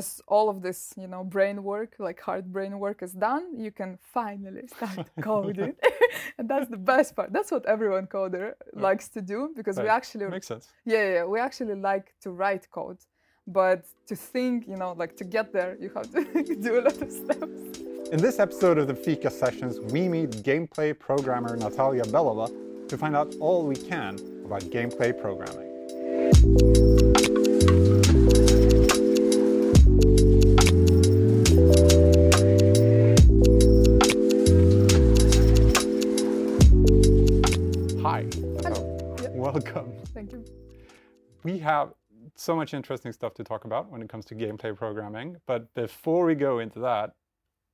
as all of this, you know, brain work, like hard brain work is done, you can finally start coding. and that's the best part. That's what everyone coder Right. likes to do because we actually Makes sense. yeah, yeah, yeah, we actually like to write code. But to think, you know, like to get there, you have to do a lot of steps. In this episode of the Fika Sessions, we meet gameplay programmer Natalia Belova to find out all we can about gameplay programming. Thank you. We have so much interesting stuff to talk about when it comes to gameplay programming. But before we go into that,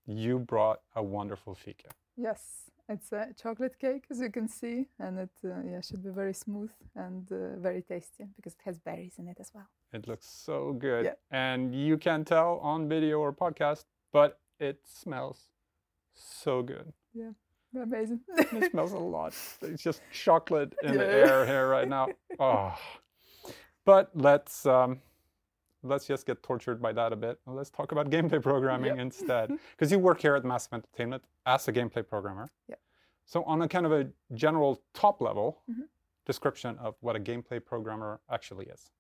you brought a wonderful fika. Yes, it's a chocolate cake, as you can see, and it uh, yeah should be very smooth and uh, very tasty because it has berries in it as well. It looks so good. Yeah. And you can tell on video or podcast, but it smells so good. Amazing. It smells a lot. It's just chocolate in the air here right now. Oh. But let's um, let's just get tortured by that a bit. and Let's talk about gameplay programming Yep. instead. Because you work here at Massive Entertainment as a gameplay programmer. Yep. So on a kind of a general top level Mhm. description of what a gameplay programmer actually is.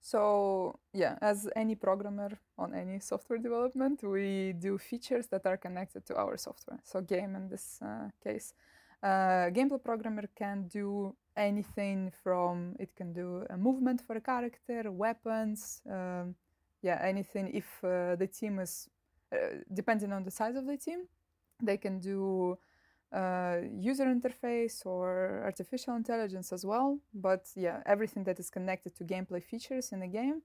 So yeah, as any programmer on any software development, we do features that are connected to our software. So game in this uh, case, uh, gameplay programmer can do anything from it can do a movement for a character, weapons, um, yeah, anything. If uh, the team is uh, depending on the size of the team, they can do uh, user interface or artificial intelligence as well. But yeah, everything that is connected to gameplay features in a game,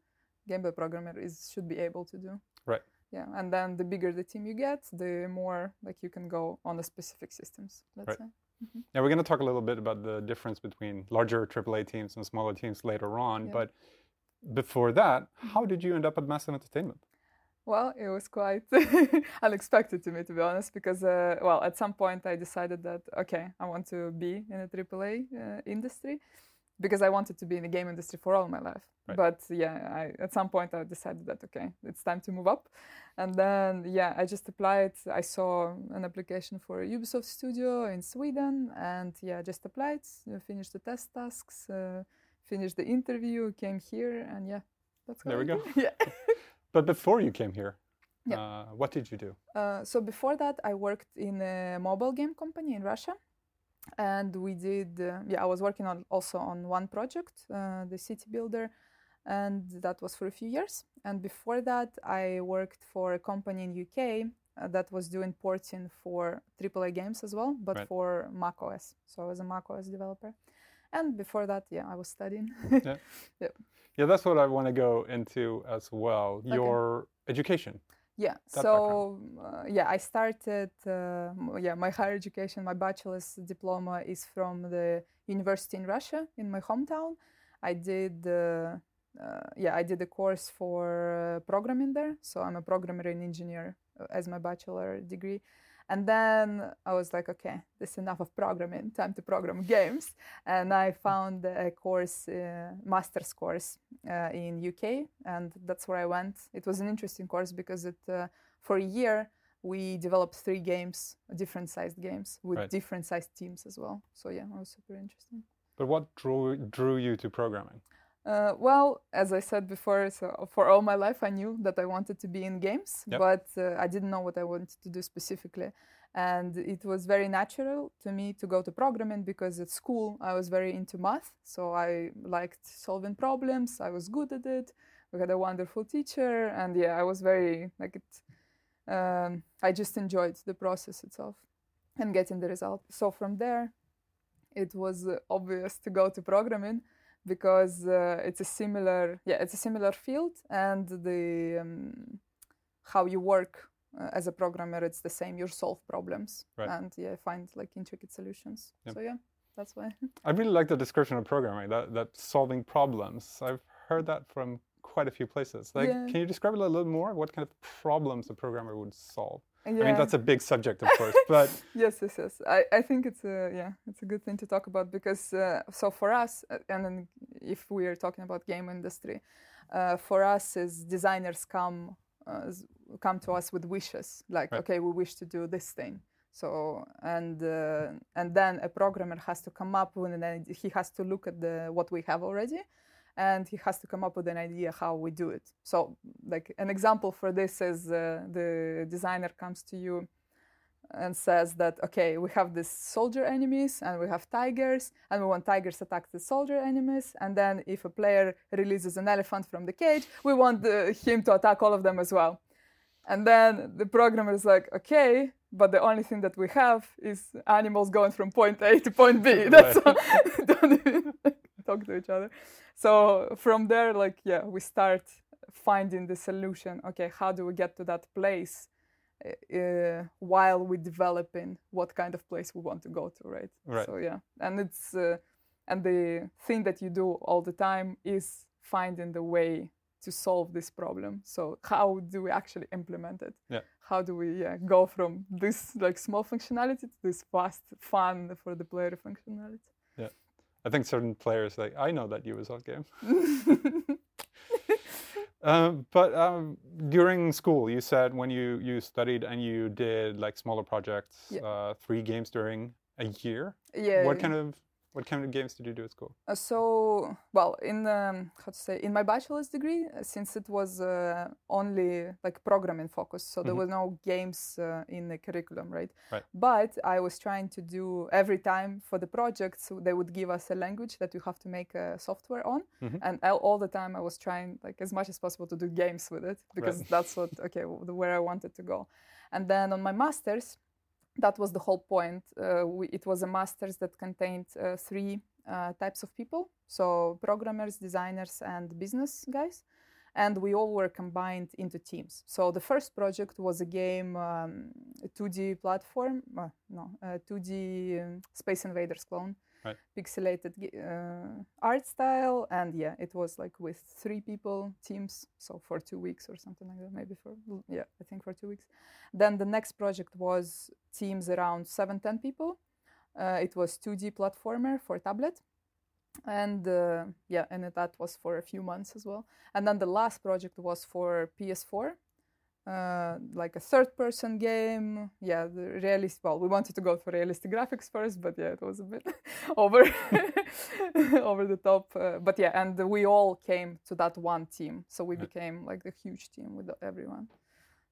gameplay programmer is should be able to do. Right. Yeah, and then the bigger the team you get, the more like you can go on the specific systems. Let's Right. say. Yeah, we're going to talk a little bit about the difference between larger AAA teams and smaller teams later on. Yeah. But before that, how did you end up at Massive Entertainment? Well, it was quite unexpected to me, to be honest, because, uh, well, at some point I decided that, okay, I want to be in a AAA uh, industry because I wanted to be in the game industry for all my life. Right. But yeah, I, at some point I decided that, okay, it's time to move up. And then, yeah, I just applied. I saw an application for Ubisoft studio in Sweden, and yeah, just applied, uh, finished the test tasks, uh, finished the interview, came here, and yeah, that's There we go. yeah. But before you came here, Yeah. uh, what did you do? Uh, so before that, I worked in a mobile game company in Russia, and we did. Uh, yeah, I was working on also on one project, uh, the city builder, and that was for a few years. And before that, I worked for a company in UK uh, that was doing porting for AAA games as well, but Right. for Mac OS. So I was a Mac OS developer. And before that, yeah, I was studying. Yeah, that's what I want to go into as well. Your education. Yeah. that so uh, yeah, I started. Uh, yeah, my higher education, my bachelor's diploma is from the university in Russia, in my hometown. I did. Uh, uh, yeah, I did a course for uh, programming there. So I'm a programmer and engineer uh, as my bachelor degree. And then I was like, okay, this is enough of programming. Time to program games. And I found a course, uh, master's course uh, in UK, and that's where I went. It was an interesting course because it uh, for a year we developed three games, different sized games with Right. different sized teams as well. So yeah, it was super interesting. But what drew drew you to programming? Uh, well, as I said before, so for all my life I knew that I wanted to be in games, Yep. but uh, I didn't know what I wanted to do specifically. And it was very natural to me to go to programming because at school I was very into math, so I liked solving problems. I was good at it. We had a wonderful teacher, and yeah, I was very like it. Um, I just enjoyed the process itself and getting the result. So from there, it was obvious to go to programming because uh, it's a similar yeah it's a similar field and the um, how you work uh, as a programmer it's the same you solve problems Right. and yeah find like intricate solutions Yep. so yeah that's why I really like the description of programming. That that solving problems. I've heard that from quite a few places. Like, Yeah. can you describe it a little more? What kind of problems a programmer would solve? Yeah I mean, that's a big subject, of course, but yes yes yes I, I think it's a yeah it's a good thing to talk about because uh, so for us uh, and then if we are talking about game industry uh, for us as designers come uh, come to us with wishes like Right. okay we wish to do this thing so and uh, and then a programmer has to come up with an idea. he has to look at the what we have already and he has to come up with an idea how we do it. So like an example for this is uh, the designer comes to you and says that okay we have these soldier enemies and we have tigers and we want tigers to attack the soldier enemies and then if a player releases an elephant from the cage we want the, him to attack all of them as well. And then the programmer is like okay but the only thing that we have is animals going from point a to point b. That's all. Don't even talk to each other. So from there like yeah we start finding the solution. Okay how do we get to that place uh, while we're developing what kind of place we want to go to right, Right. so yeah. And it's uh, and the thing that you do all the time is finding the way to solve this problem. So how do we actually implement it? Yeah. how do we yeah, go from this like small functionality to this fast fun for the player functionality I think certain players like I know that USL game. Um, but um, during school, you said when you you studied and you did like smaller projects, Yeah. uh, three games during a year. yeah What kind of what kind of games did you do at school? Uh, so well in um, how to say in my bachelor's degree uh, since it was uh, only like programming focus, so there Mhm. were no games uh, in the curriculum right? Right. but i was trying to do every time for the projects they would give us a language that you have to make a software on Mhm. and all, all the time i was trying like as much as possible to do games with it because that's what okay where i wanted to go and then on my masters that was the whole point. Uh, we, it was a master's that contained uh, three uh, types of people so programmers, designers, and business guys. And we all were combined into teams. So the first project was a game, um, a 2D platform, uh, no, a 2D um, Space Invaders clone, Right. pixelated uh, art style. And yeah, it was like with three people teams. So for two weeks or something like that, maybe for, yeah, I think for two weeks. Then the next project was teams around seven, ten people. Uh, it was 2D platformer for tablet. And uh, yeah, and that was for a few months as well. And then the last project was for PS4, uh, like a third person game. Yeah, the realist. Well, we wanted to go for realistic graphics first, but yeah, it was a bit over over the top. Uh, but yeah, and we all came to that one team, so we Yeah. became like a huge team with everyone.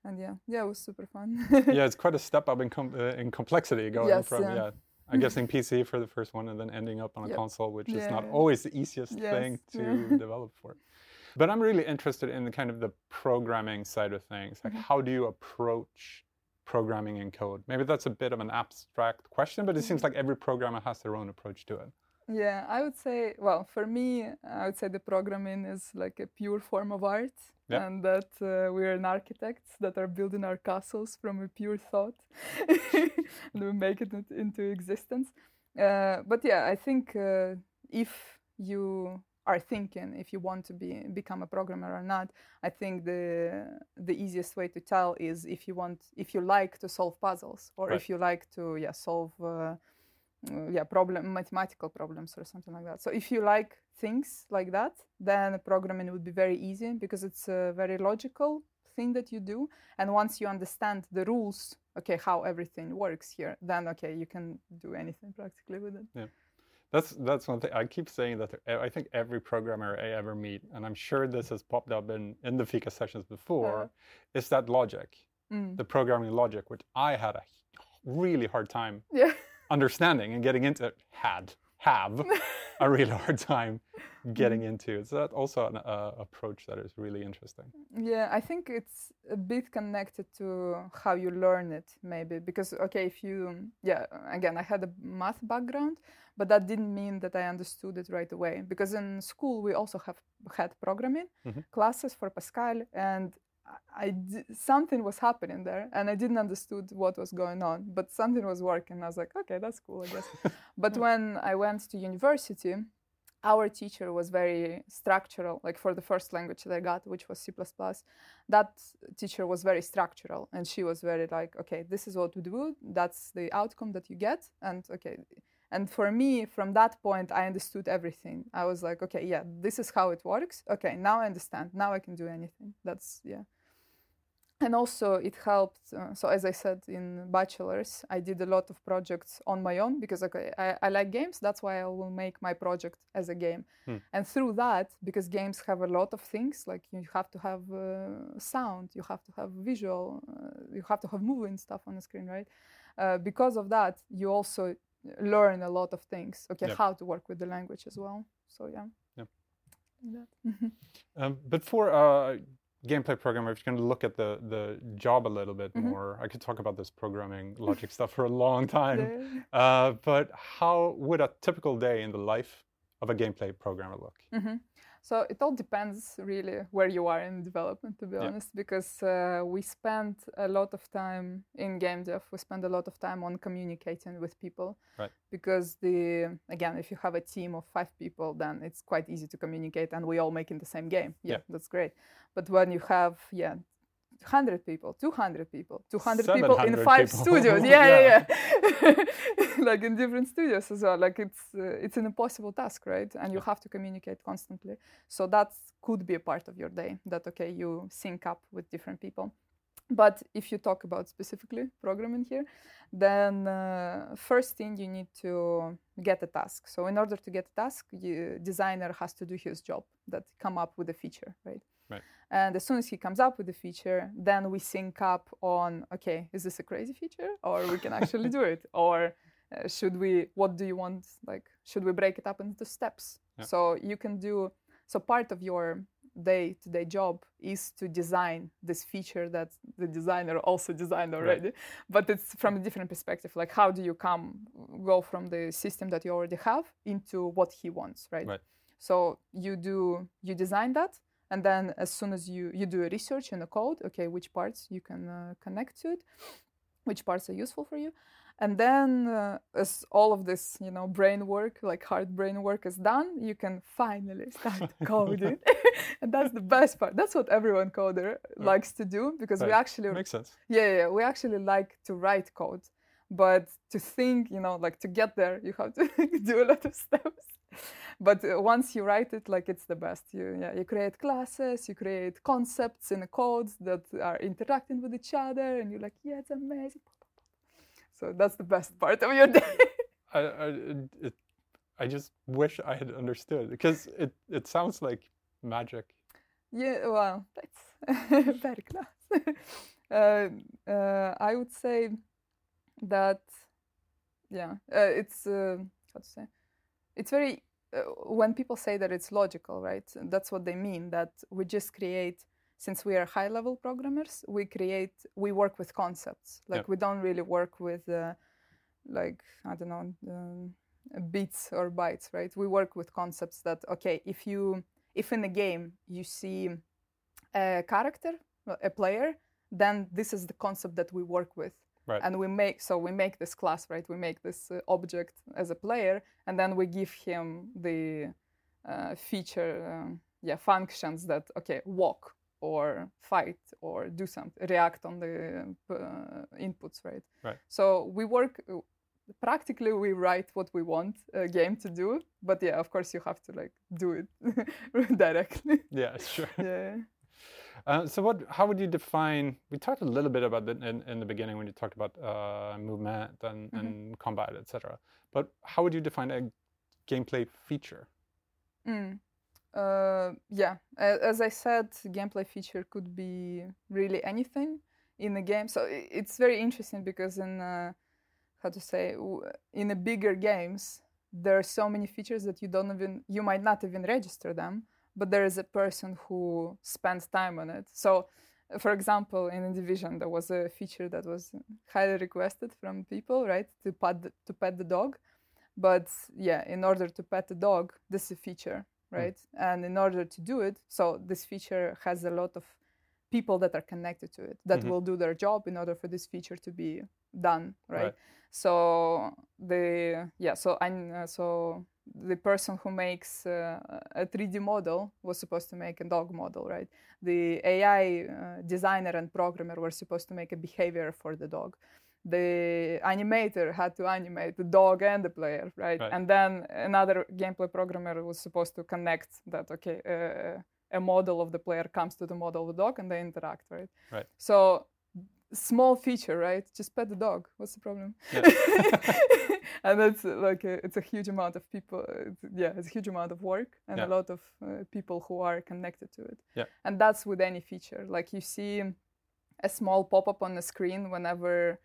And yeah, yeah, it was super fun. yeah, it's quite a step up in com- uh, in complexity going Yes, from yeah. yeah. I'm guessing PC for the first one and then ending up on a Yep. console, which is not Yeah. always the easiest Yes, thing to yeah. develop for. But I'm really interested in the kind of the programming side of things. Like, Mhm. how do you approach programming in code? Maybe that's a bit of an abstract question, but it seems Mm-hmm. like every programmer has their own approach to it. Yeah, I would say, well, for me, I would say the programming is like a pure form of art, and that uh, we're an architects that are building our castles from a pure thought, and we make it into existence. Uh, but yeah, I think uh, if you are thinking if you want to be become a programmer or not, I think the the easiest way to tell is if you want if you like to solve puzzles or Right. if you like to yeah solve. Uh, uh, yeah problem mathematical problems or something like that so if you like things like that then programming would be very easy because it's a very logical thing that you do and once you understand the rules okay how everything works here then okay you can do anything practically with it That's that's one thing I keep saying that I think every programmer I ever meet, and I'm sure this has popped up in in the Fika sessions before, Uh. is that logic, Mm. the programming logic, which I had a really hard time yeah understanding and getting into. Had have a really hard time getting Mm. into. So that also an uh, approach that is really interesting. Yeah, I think it's a bit connected to how you learn it, maybe. Because, okay, if you, yeah, again, I had a math background, but that didn't mean that I understood it right away. Because in school, we also have had programming Mhm. classes for Pascal, and I, something was happening there, and I didn't understood what was going on, but something was working. I was like, okay, that's cool, I guess. but when I went to university, our teacher was very structural like for the first language that i got which was c++ that teacher was very structural and she was very like okay this is what we do that's the outcome that you get and okay And for me, from that point, I understood everything. I was like, okay, yeah, this is how it works. Okay, now I understand. Now I can do anything. That's yeah and also it helped uh, so as i said in bachelor's i did a lot of projects on my own because okay I, I like games that's why i will make my project as a game. Hmm. and through that because games have a lot of things like you have to have uh, sound you have to have visual uh, you have to have moving stuff on the screen right? Uh, because of that you also learn a lot of things. Okay yep. how to work with the language as well. So yeah. Yeah um, but for uh, gameplay programmer, if you're going to look at the the job a little bit mm-hmm. more, I could talk about this programming logic stuff for a long time. Uh, but how would a typical day in the life of a gameplay programmer look? Mm-hmm. So it all depends really where you are in development, to be yeah. honest, because uh, we spend a lot of time in game dev. We spend a lot of time on communicating with people. Right. Because the again, if you have a team of five people, then it's quite easy to communicate, and we all making the same game. Yeah, yeah. that's great. But when you have yeah 100 people 200 people 200 people in five people. studios. Yeah yeah, yeah. like in different studios as well. Like it's uh, it's an impossible task right? And you have to communicate constantly. So that could be a part of your day that okay you sync up with different people. But if you talk about specifically programming here then uh, first thing you need to get a task. So in order to get a task you, designer has to do his job that come up with a feature right? Right. And as soon as he comes up with a feature, then we sync up on okay, is this a crazy feature, or we can actually do it, or uh, should we? What do you want? Like, should we break it up into steps? Yeah. So you can do. So part of your day-to-day job is to design this feature that the designer also designed already right. but it's from a different perspective like how do you come go from the system that you already have into what he wants right, right. so you do you design that and then as soon as you you do a research in the code okay which parts you can uh, connect to it which parts are useful for you. And then uh, as all of this you know brain work like hard brain work is done you can finally start coding. And that's the best part. That's what everyone coder likes to do because right. we actually makes sense. Yeah, yeah. We actually like to write code. But to think you know like to get there you have to do a lot of steps but uh, once you write it like it's the best you yeah, you create classes you create concepts in the codes that are interacting with each other and you're like yeah it's amazing so that's the best part of your day I, I, it, I just wish I had understood because it, it sounds like magic. Yeah, well, that's very close. uh, uh, I would say that, yeah, uh, it's, uh, how to say, it's very uh, when people say that it's logical, right? That's what they mean. That we just create, since we are high-level programmers, we create, we work with concepts. Like yeah. we don't really work with, uh, like I don't know, um, bits or bytes, right? We work with concepts that okay, if you, if in a game you see a character, a player, then this is the concept that we work with Right. And we make so we make this class, right? We make this uh, object as a player, and then we give him the uh, feature, um, yeah, functions that okay, walk or fight or do something, react on the uh, inputs, right? Right. So we work. Practically, we write what we want a game to do, but yeah, of course, you have to like do it directly. Yeah, sure. Yeah. Uh, so what? How would you define? We talked a little bit about that in, in the beginning when you talked about uh, movement and, mm-hmm. and combat, etc. But how would you define a gameplay feature? Mm. Uh, yeah, as I said, gameplay feature could be really anything in a game. So it's very interesting because in uh, how to say in the bigger games there are so many features that you don't even you might not even register them but there is a person who spends time on it. So, for example, in division, there was a feature that was highly requested from people, right, to pet the, to pet the dog. But yeah, in order to pet the dog, this is a feature, hmm. right? Mm. And in order to do it, so this feature has a lot of people that are connected to it that mm-hmm. will do their job in order for this feature to be done, right? right. So the yeah, so I uh, so the person who makes uh, a 3D model was supposed to make a dog model, right? The AI uh, designer and programmer were supposed to make a behavior for the dog. the animator had to animate the dog and the player, right? Right. And then another gameplay programmer was supposed to connect that, okay, uh, a model of the player comes to the model of the dog and they interact, right? Right. So small feature, right? Just pet the dog. What's the problem? Yeah. and it's uh, like a, it's a huge amount of people. It's, yeah, it's a huge amount of work and Yeah. a lot of uh, people who are connected to it. Yeah. And that's with any feature. Like you see a small pop-up on the screen whenever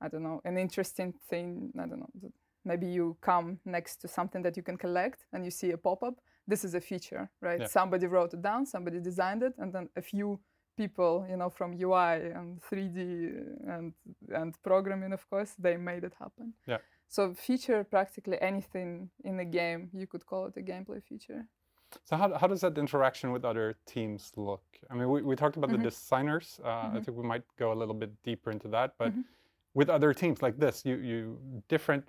I don't know an interesting thing. I don't know. Maybe you come next to something that you can collect and you see a pop-up. This is a feature, right? Yeah. Somebody wrote it down, somebody designed it, and then a few people, you know, from UI and 3D and and programming, of course, they made it happen. Yeah. So feature practically anything in a game, you could call it a gameplay feature. So how, how does that interaction with other teams look? I mean, we, we talked about Mhm. the designers. Uh, I Mhm. think we might go a little bit deeper into that. But Mhm. with other teams like this, you you different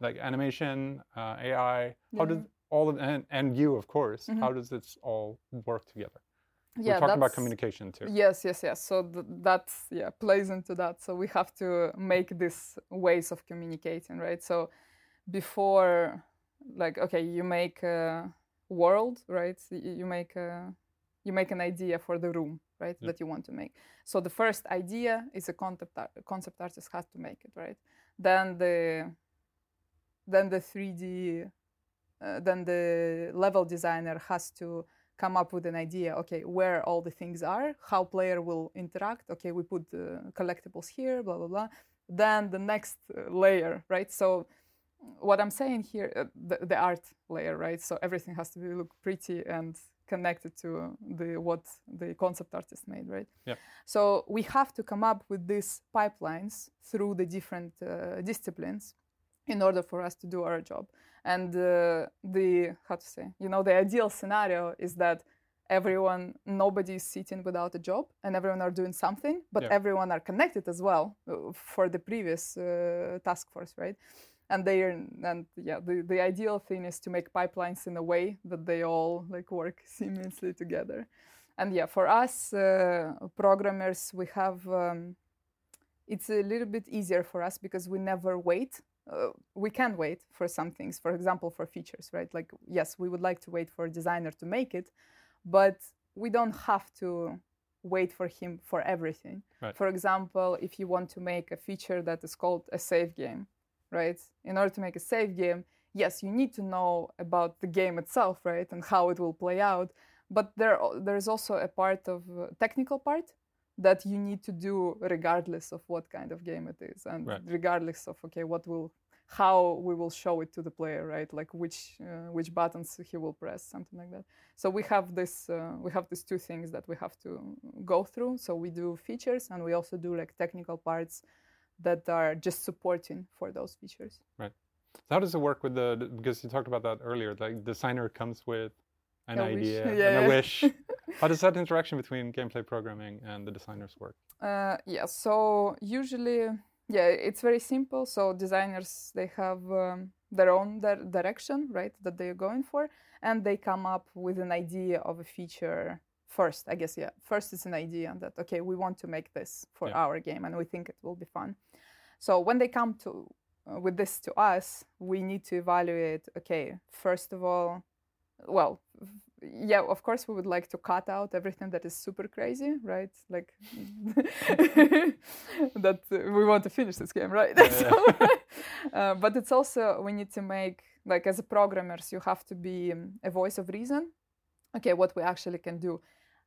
like animation, uh, AI. How does all of and, and you of course? Mhm. How does this all work together? Yeah, We're talking about communication too. Yes, yes, yes. So th- that's yeah plays into that. So we have to make these ways of communicating, right? So before, like, okay, you make a world, right? You make a you make an idea for the room, right? Yeah. That you want to make. So the first idea is a concept ar- concept artist has to make it, right? Then the then the 3D uh, then the level designer has to come up with an idea okay where all the things are how player will interact okay we put the collectibles here blah blah blah. Then the next uh, layer right? So what i'm saying here uh, the, the art layer right? So everything has to be look pretty and connected to the what the concept artist made right? Yep. so we have to come up with these pipelines through the different uh, disciplines in order for us to do our job and uh, the how to say you know the ideal scenario is that everyone nobody is sitting without a job and everyone are doing something but Yeah. everyone are connected as well uh, for the previous uh, task force right? And they are and yeah the, the ideal thing is to make pipelines in a way that they all like work seamlessly together. And yeah for us uh, programmers we have um, it's a little bit easier for us because we never wait uh, we can't wait for some things for example for features right? Like yes we would like to wait for a designer to make it but we don't have to wait for him for everything. Right. for example if you want to make a feature that is called a save game right? In order to make a save game yes you need to know about the game itself right and how it will play out but there there's also a part of uh, technical part that you need to do regardless of what kind of game it is and Right. regardless of okay what will how we will show it to the player right like which uh, which buttons he will press something like that so we have this uh, we have these two things that we have to go through so we do features and we also do like technical parts that are just supporting for those features Right. So how does it work with the because you talked about that earlier? Like designer comes with an A wish. idea Yeah, and a wish. how does that interaction between gameplay programming and the designers work? Uh, yeah, so usually, yeah, it's very simple. So designers they have um, their own di- direction, right, that they're going for, and they come up with an idea of a feature first. I guess yeah, first it's an idea that okay, we want to make this for Yeah. our game, and we think it will be fun. So when they come to uh, with this to us, we need to evaluate. Okay, first of all, well, yeah, of course we would like to cut out everything that is super crazy, right? Like that uh, we want to finish this game, right? Yeah, So, uh, but it's also we need to make like as a programmers, you have to be um, a voice of reason. Okay, what we actually can do,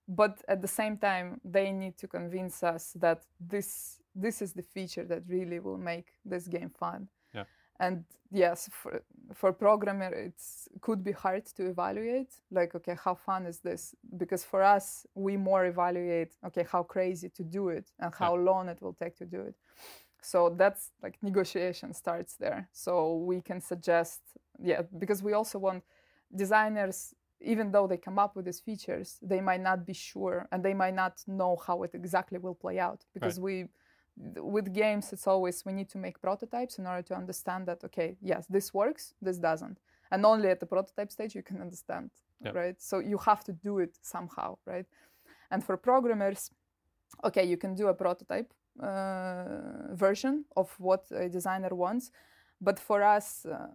but at the same time, they need to convince us that this this is the feature that really will make this game fun. And yes, for for programmer, it could be hard to evaluate. Like, okay, how fun is this? Because for us, we more evaluate, okay, how crazy to do it and how long it will take to do it. So that's like negotiation starts there. So we can suggest, yeah, because we also want designers, even though they come up with these features, they might not be sure and they might not know how it exactly will play out because we with games it's always we need to make prototypes in order to understand that okay yes this works this doesn't and only at the prototype stage you can understand Yep. right so you have to do it somehow right and for programmers okay you can do a prototype uh, version of what a designer wants. But for us, uh,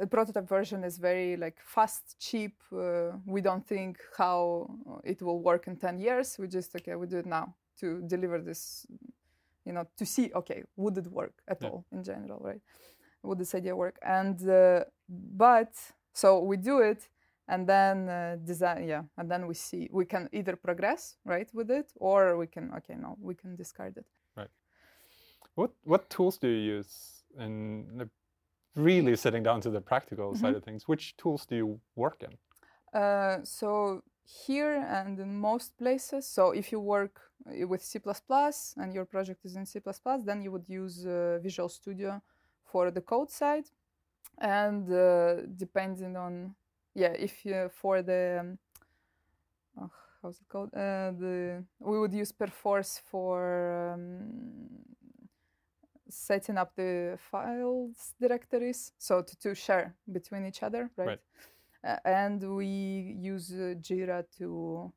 a prototype version is very like fast, cheap. Uh, we don't think how it will work in 10 years. We just okay, we do it now to deliver this, you know, to see okay, would it work at yeah. all in general, right? Would this idea work? And uh, but so we do it, and then uh, design, yeah, and then we see we can either progress right with it, or we can okay, no, we can discard it. Right. What what tools do you use in really sitting down to the practical mm-hmm. side of things, which tools do you work in? Uh, so here and in most places, so if you work uh, with C++ and your project is in C++, then you would use uh, Visual Studio for the code side. And uh, depending on, yeah, if you, for the, um, oh, how's it called? Uh, the we would use Perforce for um, setting up the files directories, so to, to share between each other, right? right. Uh, and we use uh, Jira to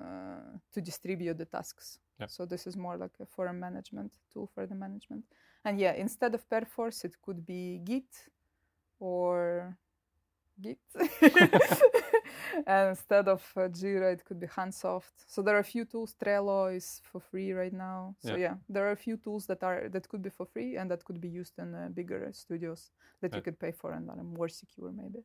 uh, to distribute the tasks. Yep. So this is more like a for a management tool for the management. And yeah, instead of Perforce, it could be Git or Git. and instead of uh, Jira, it could be Hansoft. So there are a few tools. Trello is for free right now. So yeah, yeah there are a few tools that are that could be for free and that could be used in uh, bigger studios that you could pay for and that are more secure maybe.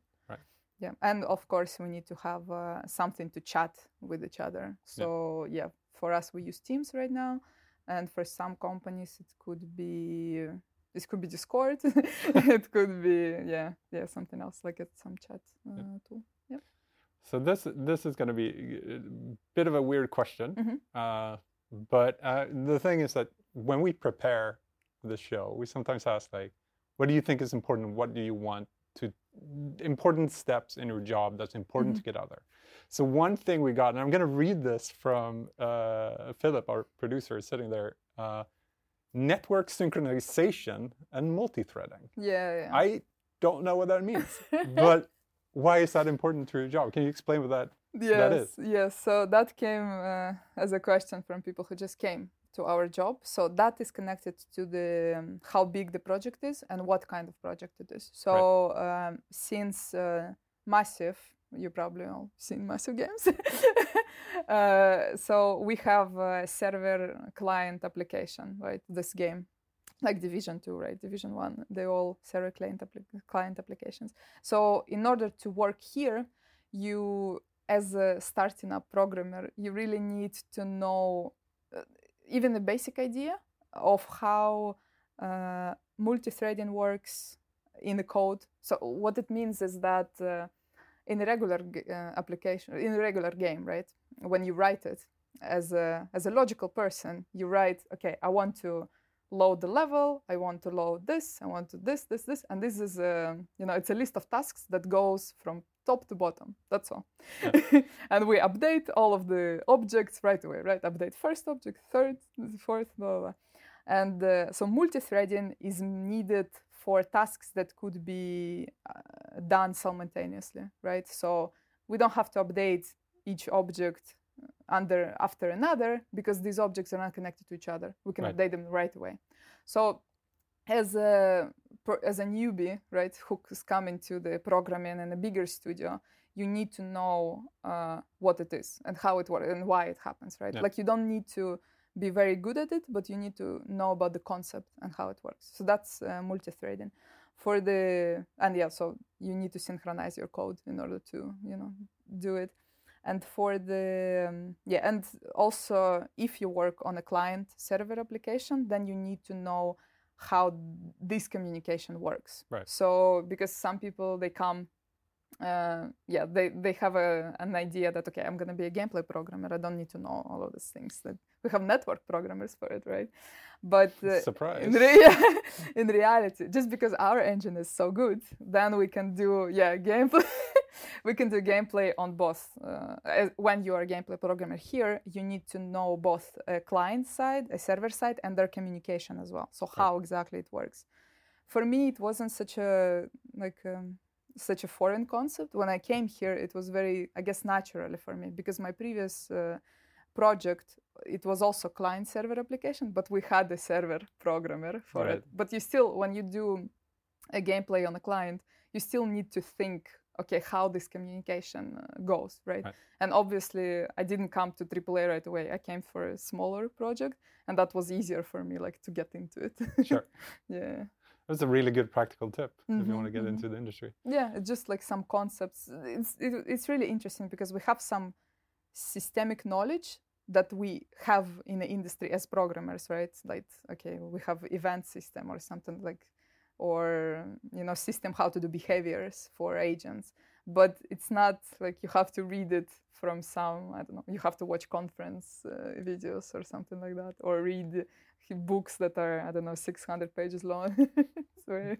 Yeah, and of course we need to have uh, something to chat with each other. So yeah. yeah, for us we use Teams right now, and for some companies it could be this could be Discord. it could be yeah yeah something else like it some chat uh, yeah. tool. Yeah. So this this is going to be a bit of a weird question, mm-hmm. uh, but uh, the thing is that when we prepare the show, we sometimes ask like, "What do you think is important? What do you want important steps in your job that's important mm-hmm. to get out there?" So one thing we got, and I'm going to read this from uh, Philip, our producer, is sitting there. Uh, network synchronization and multi-threading. Yeah, yeah. I don't know what that means, but why is that important to your job? Can you explain what that, yes, that is? Yes, so that came uh, as a question from people who just came to our job. So that is connected to the um, how big the project is and what kind of project it is. So right. um, since uh, Massive, you probably all seen Massive games. uh, so we have a server client application, right? This game like division 2 right division 1 they all server client, applic- client applications so in order to work here you as a starting up programmer you really need to know uh, even the basic idea of how uh, multi-threading works in the code. So what it means is that uh, in a regular uh, application in a regular game right when you write it as a as a logical person you write okay i want to load the level i want to load this i want to this this this and this is a you know it's a list of tasks that goes from top to bottom that's all yeah. and we update all of the objects right away right update first object third fourth blah blah, blah. and uh, so multi-threading is needed for tasks that could be uh, done simultaneously right so we don't have to update each object under after another because these objects are not connected to each other. We can right. update them right away. So as a as a newbie, right, who is coming to the programming in a bigger studio, you need to know uh, what it is and how it works and why it happens, right? Like you don't need to be very good at it, but you need to know about the concept and how it works. So that's uh, multi-threading. For the and yeah, so you need to synchronize your code in order to you know do it and for the um, yeah and also if you work on a client server application then you need to know how this communication works. Right. So because some people they come uh, yeah they, they have a, an idea that okay i'm going to be a gameplay programmer. I don't need to know all of these things that we have network programmers for it right but uh, Surprise. In, re- yeah, in reality just because our engine is so good then we can do yeah gameplay we can do gameplay on both. Uh, when you are a gameplay programmer here, you need to know both a client side, a server side, and their communication as well. So how exactly it works. For me, it wasn't such a like um, such a foreign concept. When I came here, it was very, I guess, naturally for me because my previous uh, project it was also client server application but we had a server programmer for Right. it but you still when you do a gameplay on a client you still need to think okay how this communication uh, goes right? Right. and obviously i didn't come to aaa right away i came for a smaller project and that was easier for me like to get into it Sure. yeah That's a really good practical tip if you want to Mhm, get mhm. into the industry. yeah it's just like some concepts it's it, it's really interesting because we have some systemic knowledge that we have in the industry as programmers right? Like okay we have event system or something like or you know system how to do behaviors for agents. But it's not like you have to read it from some i don't know you have to watch conference uh, videos or something like that or read books that are i don't know 600 pages long so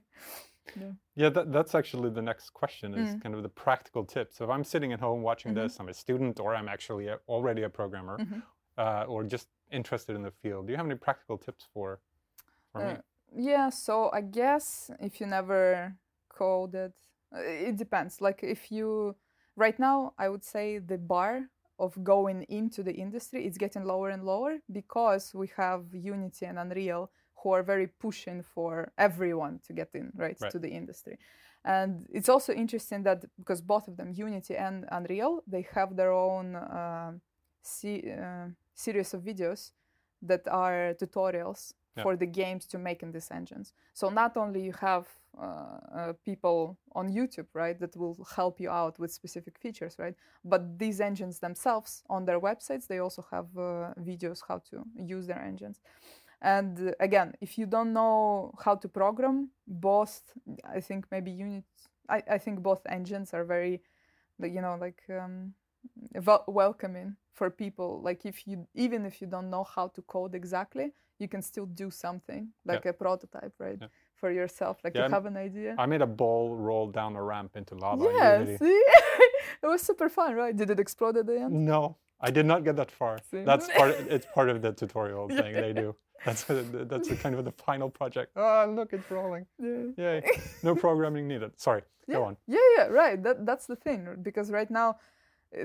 Yeah, that, that's actually the next question is Mm. kind of the practical tips. So if I'm sitting at home watching Mhm. this, I'm a student or I'm actually a, already a programmer Mhm. uh, or just interested in the field, do you have any practical tips for, for me? Uh, Yeah, so I guess if you never coded, uh, it depends. Like if you, right now, I would say the bar of going into the industry is getting lower and lower because we have Unity and Unreal who are very pushing for everyone to get in, right, Right. to the industry. And it's also interesting that because both of them, Unity and Unreal, they have their own uh, se- uh, series of videos that are tutorials Yeah. for the games to make in these engines. So not only you have uh, uh, people on YouTube, right, that will help you out with specific features, right, but these engines themselves on their websites they also have uh, videos how to use their engines. And uh, again, if you don't know how to program, both I think maybe unit, I, I think both engines are very, you know, like um, wel- welcoming for people. Like if you even if you don't know how to code exactly, you can still do something like a prototype, right, Yeah. for yourself. Like Yeah, you have an idea. I made a ball roll down a ramp into lava. in yeah, see, it was super fun, right? Did it explode at the end? No, I did not get that far. See? That's part. It's part of the tutorial Yeah. thing they do. That's that's the kind of the final project. Oh, look, it's rolling. Yeah. Yay! No programming needed. Sorry. yeah. Go on. Yeah, yeah, right. That that's the thing because right now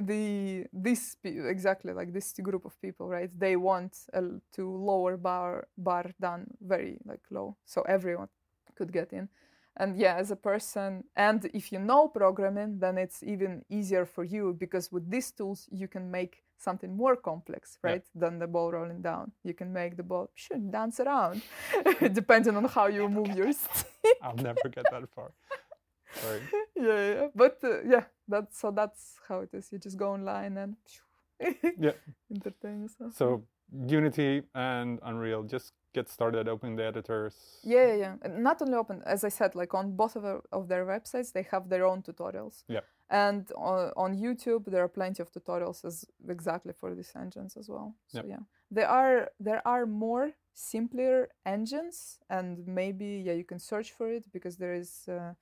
the this exactly like this group of people, right? They want uh, to lower bar bar down very like low, so everyone could get in. And yeah, as a person, and if you know programming, then it's even easier for you because with these tools you can make something more complex, Yeah. right, than the ball rolling down. You can make the ball should dance around, depending on how you move your stick. I'll never get that far. Yeah, yeah. But uh, yeah, that's so that's how it is. You just go online and Yeah. entertain yourself. So Unity and Unreal just get started. Open the editors. yeah, yeah, yeah. And not only open, as I said, like on both of, their- of their websites, they have their own tutorials. Yeah. And on, on YouTube, there are plenty of tutorials as exactly for these engines as well. So Yep. yeah, there are there are more simpler engines, and maybe yeah, you can search for it because there is. Uh,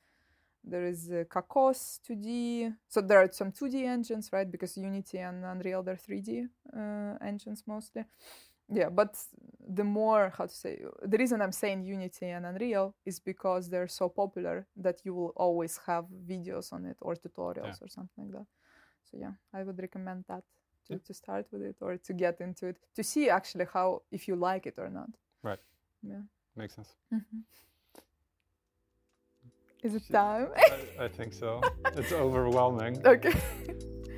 there is uh, Cocos 2D. So there are some 2D engines, right? Because Unity and Unreal they're 3D uh, engines mostly. Yeah, but the more how to say the reason I'm saying Unity and Unreal is because they're so popular that you will always have videos on it or tutorials or something like that. So yeah, I would recommend that to, Yeah. to start with it or to get into it to see actually how if you like it or not. Right. Yeah. Makes sense. Is it time? I, I think so. It's overwhelming. okay.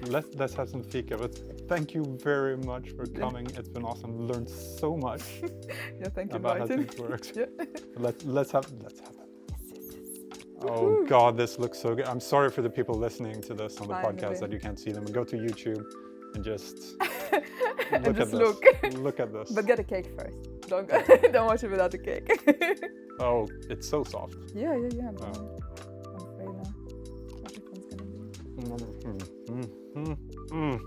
Let's let's have some fika. But thank you very much for coming. It's been awesome. Learned so much Yeah, thank you, about how Martin. things works. Yeah. Let's let's have let's have it. Oh God, this looks so good. I'm sorry for the people listening to this on the podcast that you can't see them. Go to YouTube and just look and just at look. Look at this. But get a cake first. Don't don't watch it without a cake. Oh, it's so soft. yeah, yeah, yeah. Oh. I'm afraid now. Everything's gonna be Mm, mm, mm, mm.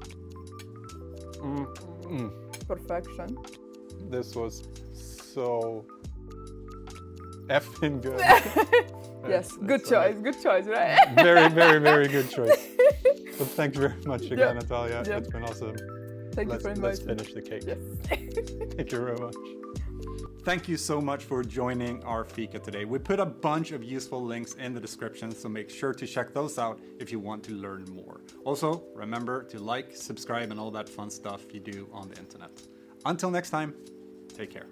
Mm, mm. perfection. This was so effing good. yes, It's- good it's choice. Good choice, right? Very, very, very good choice. But thank you very much again, Yeah. Natalia. Yeah. It's been awesome. Thank let's, you for let's finish the cake. Yes. Thank you very much. Thank you so much for joining our Fika today. We put a bunch of useful links in the description, so make sure to check those out if you want to learn more. Also, remember to like, subscribe, and all that fun stuff you do on the internet. Until next time, take care.